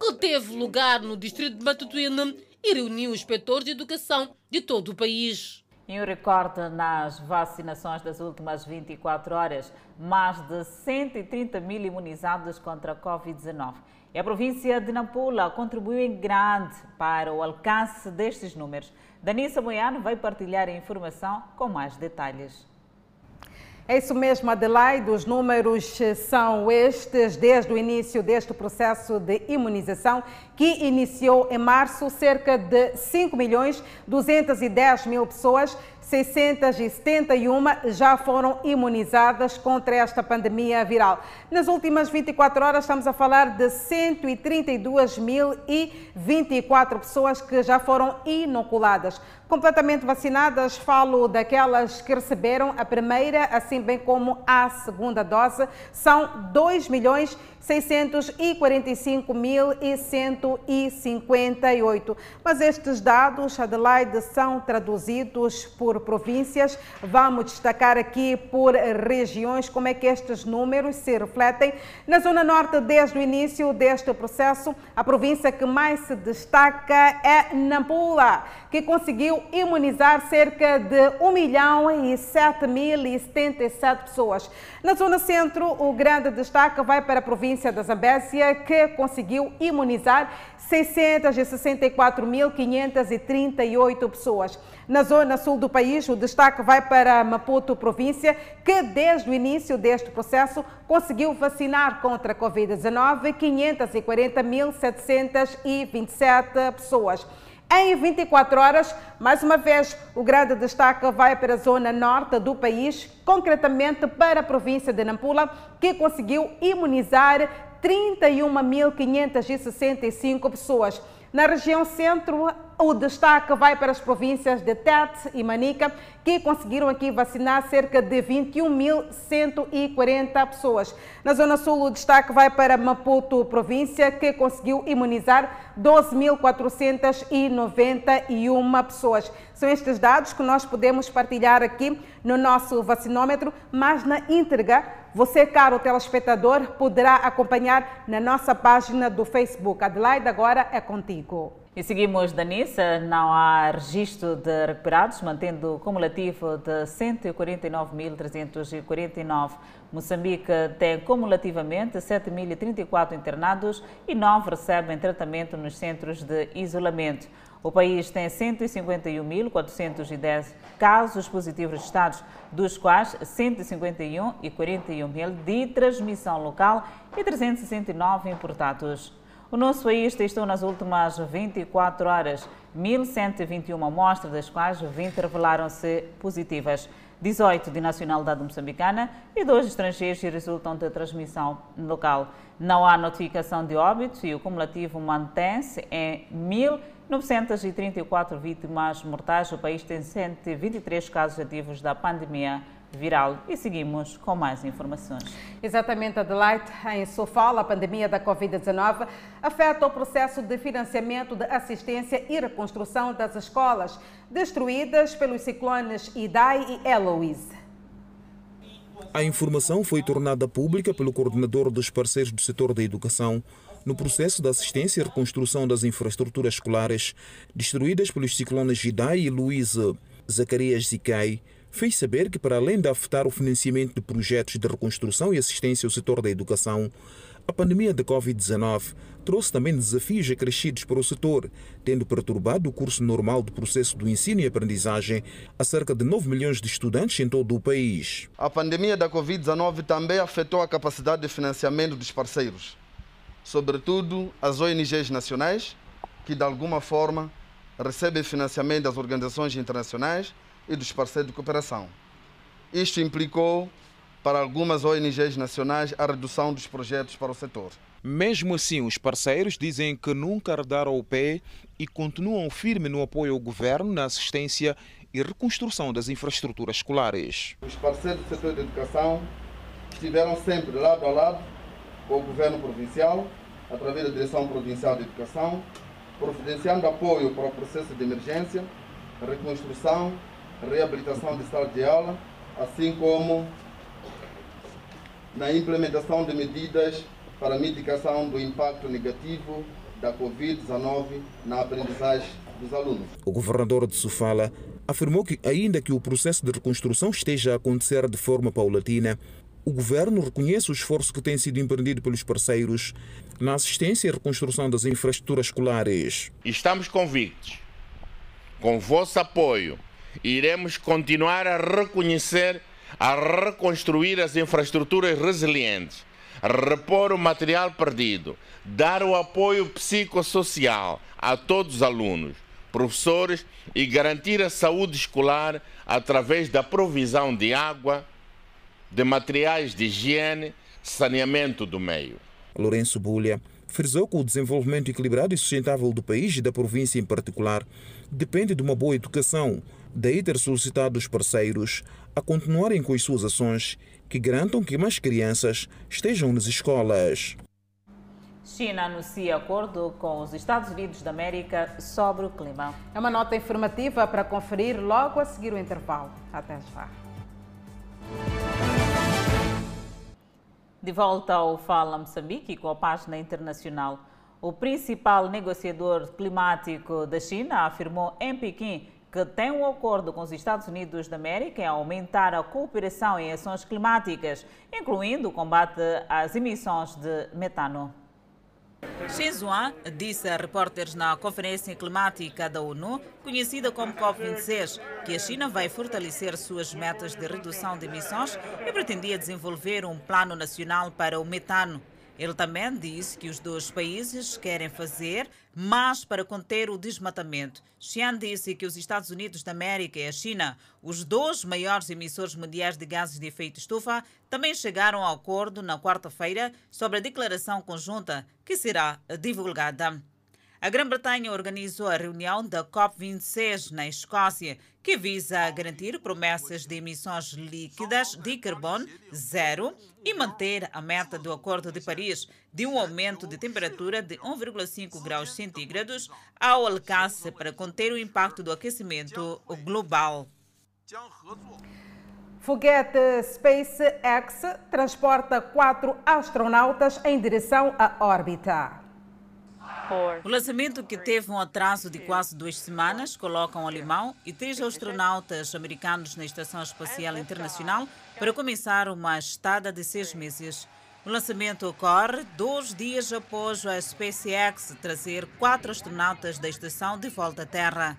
que teve lugar no distrito de Matutuíne e reuniu inspetores de educação de todo o país. Em um recorde nas vacinações das últimas 24 horas, mais de 130 mil imunizados contra a Covid-19. E a província de Nampula contribuiu em grande para o alcance destes números. Danissa Moiano vai partilhar a informação com mais detalhes. É isso mesmo, Adelaide. Os números são estes desde o início deste processo de imunização, que iniciou em março. Cerca de 5 milhões 210 mil pessoas 671 já foram imunizadas contra esta pandemia viral. Nas últimas 24 horas, estamos a falar de 132.024 pessoas que já foram inoculadas. Completamente vacinadas, falo daquelas que receberam a primeira, assim bem como a segunda dose, são 2 milhões 645.158. Mas estes dados, Adelaide, são traduzidos por províncias. Vamos destacar aqui por regiões como é que estes números se refletem. Na Zona Norte, desde o início deste processo, a província que mais se destaca é Nampula, que conseguiu imunizar cerca de 1 milhão e 7 mil e 77 pessoas. Na Zona Centro, o grande destaque vai para a província da Zambésia, que conseguiu imunizar 664.538 pessoas. Na zona sul do país, o destaque vai para Maputo, província, que desde o início deste processo conseguiu vacinar contra a Covid-19 540.727 pessoas. Em 24 horas, mais uma vez, o grande destaque vai para a zona norte do país, concretamente para a província de Nampula, que conseguiu imunizar 31.565 pessoas. Na região centro, o destaque vai para as províncias de Tete e Manica, que conseguiram aqui vacinar cerca de 21.140 pessoas. Na Zona Sul, o destaque vai para Maputo, província, que conseguiu imunizar 12.491 pessoas. São estes dados que nós podemos partilhar aqui no nosso vacinômetro, mas na íntegra, você, caro telespectador, poderá acompanhar na nossa página do Facebook. Adelaide, agora é contigo. E seguimos, Danissa, não há registro de recuperados, mantendo o cumulativo de 149.349. Moçambique tem cumulativamente 7.034 internados e 9 recebem tratamento nos centros de isolamento. O país tem 151.410 casos positivos registrados, dos quais 151 e 41 mil de transmissão local e 369 importados. O nosso país testou nas últimas 24 horas 1.121 amostras, das quais 20 revelaram-se positivas. 18 de nacionalidade moçambicana e dois estrangeiros resultam de transmissão local. Não há notificação de óbitos e o cumulativo mantém-se em 1.934 vítimas mortais. O país tem 123 casos ativos da pandemia viral. E seguimos com mais informações. Exatamente, Adelaide. Em sua fala, a pandemia da Covid-19 afeta o processo de financiamento de assistência e reconstrução das escolas destruídas pelos ciclones Idai e Eloise. A informação foi tornada pública pelo coordenador dos parceiros do setor da educação no processo de assistência e reconstrução das infraestruturas escolares destruídas pelos ciclones Idai e Luísa Zacarias Zicai, fez saber que, para além de afetar o financiamento de projetos de reconstrução e assistência ao setor da educação, A pandemia da Covid-19 trouxe também desafios acrescidos para o setor, tendo perturbado o curso normal do processo do ensino e aprendizagem a cerca de 9 milhões de estudantes em todo o país. A pandemia da Covid-19 também afetou a capacidade de financiamento dos parceiros, sobretudo as ONGs nacionais, que de alguma forma recebem financiamento das organizações internacionais e dos parceiros de cooperação. Isto implicou para algumas ONGs nacionais a redução dos projetos para o setor. Mesmo assim, os parceiros dizem que nunca arredaram o pé e continuam firmes no apoio ao governo na assistência e reconstrução das infraestruturas escolares. Os parceiros do setor de educação estiveram sempre lado a lado o governo provincial, através da Direção Provincial de Educação, providenciando apoio para o processo de emergência, reconstrução, reabilitação de salas de aula, assim como na implementação de medidas para mitigação do impacto negativo da Covid-19 na aprendizagem dos alunos. O governador de Sofala afirmou que, ainda que o processo de reconstrução esteja a acontecer de forma paulatina, o governo reconhece o esforço que tem sido empreendido pelos parceiros na assistência e reconstrução das infraestruturas escolares. Estamos convictos, com vosso apoio, iremos continuar a reconhecer, a reconstruir as infraestruturas resilientes repor o material perdido, dar o apoio psicossocial a todos os alunos, professores e garantir a saúde escolar através da provisão de água, de materiais de higiene, saneamento do meio. Lourenço Bulha frisou que o desenvolvimento equilibrado e sustentável do país e da província em particular depende de uma boa educação, daí ter solicitado os parceiros a continuarem com as suas ações que garantam que mais crianças estejam nas escolas. China anuncia acordo com os Estados Unidos da América sobre o clima. É uma nota informativa para conferir logo a seguir o intervalo. Até já. De volta ao Fala Moçambique com a página internacional. O principal negociador climático da China afirmou em Pequim que tem um acordo com os Estados Unidos da América em aumentar a cooperação em ações climáticas, incluindo o combate às emissões de metano. Shen Zuan disse a repórteres na Conferência Climática da ONU, conhecida como COP26, que a China vai fortalecer suas metas de redução de emissões e pretendia desenvolver um plano nacional para o metano. Ele também disse que os dois países querem fazer mais para conter o desmatamento. Xian disse que os Estados Unidos da América e a China, os dois maiores emissores mundiais de gases de efeito estufa, também chegaram a acordo na quarta-feira sobre a declaração conjunta que será divulgada. A Grã-Bretanha organizou a reunião da COP26 na Escócia, que visa garantir promessas de emissões líquidas de carbono zero e manter a meta do Acordo de Paris de um aumento de temperatura de 1,5 graus centígrados ao alcance para conter o impacto do aquecimento global. Foguete SpaceX transporta quatro astronautas em direção à órbita. O lançamento, que teve um atraso de quase duas semanas, coloca um alemão e três astronautas americanos na Estação Espacial Internacional para começar uma estada de seis meses. O lançamento ocorre dois dias após a SpaceX trazer quatro astronautas da estação de volta à Terra.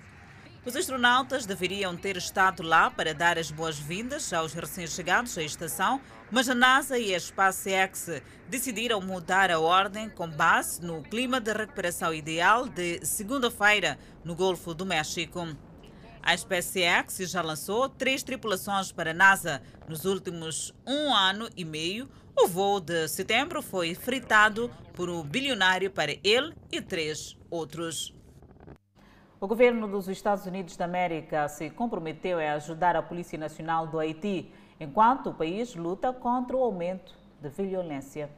Os astronautas deveriam ter estado lá para dar as boas-vindas aos recém-chegados à estação, mas a NASA e a SpaceX decidiram mudar a ordem com base no clima de recuperação ideal de segunda-feira no Golfo do México. A SpaceX já lançou três tripulações para a NASA nos últimos um ano e meio. O voo de setembro foi fritado por um bilionário para ele e três outros. O governo dos Estados Unidos da América se comprometeu a ajudar a Polícia Nacional do Haiti, enquanto o país luta contra o aumento de violência.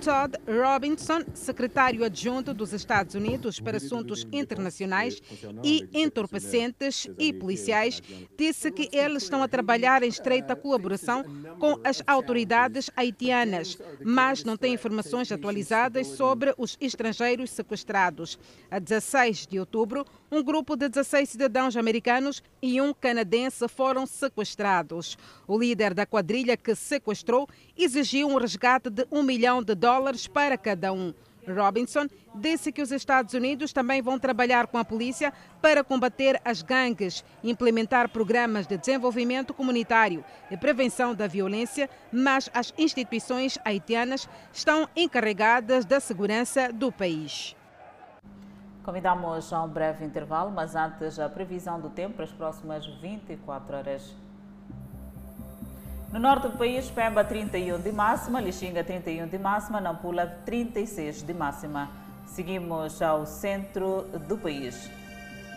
Todd Robinson, secretário adjunto dos Estados Unidos para Assuntos Internacionais e Entorpecentes e Policiais, disse que eles estão a trabalhar em estreita colaboração com as autoridades haitianas, mas não tem informações atualizadas sobre os estrangeiros sequestrados. A 16 de outubro, um grupo de 16 cidadãos americanos e um canadense foram sequestrados. O líder da quadrilha que sequestrou exigiu um resgate de um milhão de dólares para cada um. Robinson disse que os Estados Unidos também vão trabalhar com a polícia para combater as gangues, implementar programas de desenvolvimento comunitário e prevenção da violência, mas as instituições haitianas estão encarregadas da segurança do país. Convidamos a um breve intervalo, mas antes a previsão do tempo para as próximas 24 horas. No norte do país, Pemba 31 de máxima, Lixinga 31 de máxima, Nampula 36 de máxima. Seguimos ao centro do país.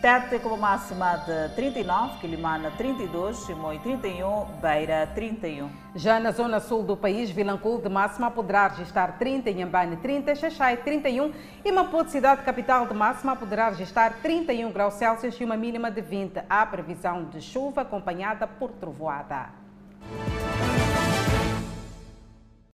Tete com máxima de 39, Quilimana 32, Chimoio 31, Beira 31. Já na zona sul do país, Vilanculo de máxima poderá registrar 30, Inhambane 30, Xaxai 31 e Maputo, cidade capital de máxima, poderá registrar 31 graus Celsius e uma mínima de 20. Há previsão de chuva acompanhada por trovoada.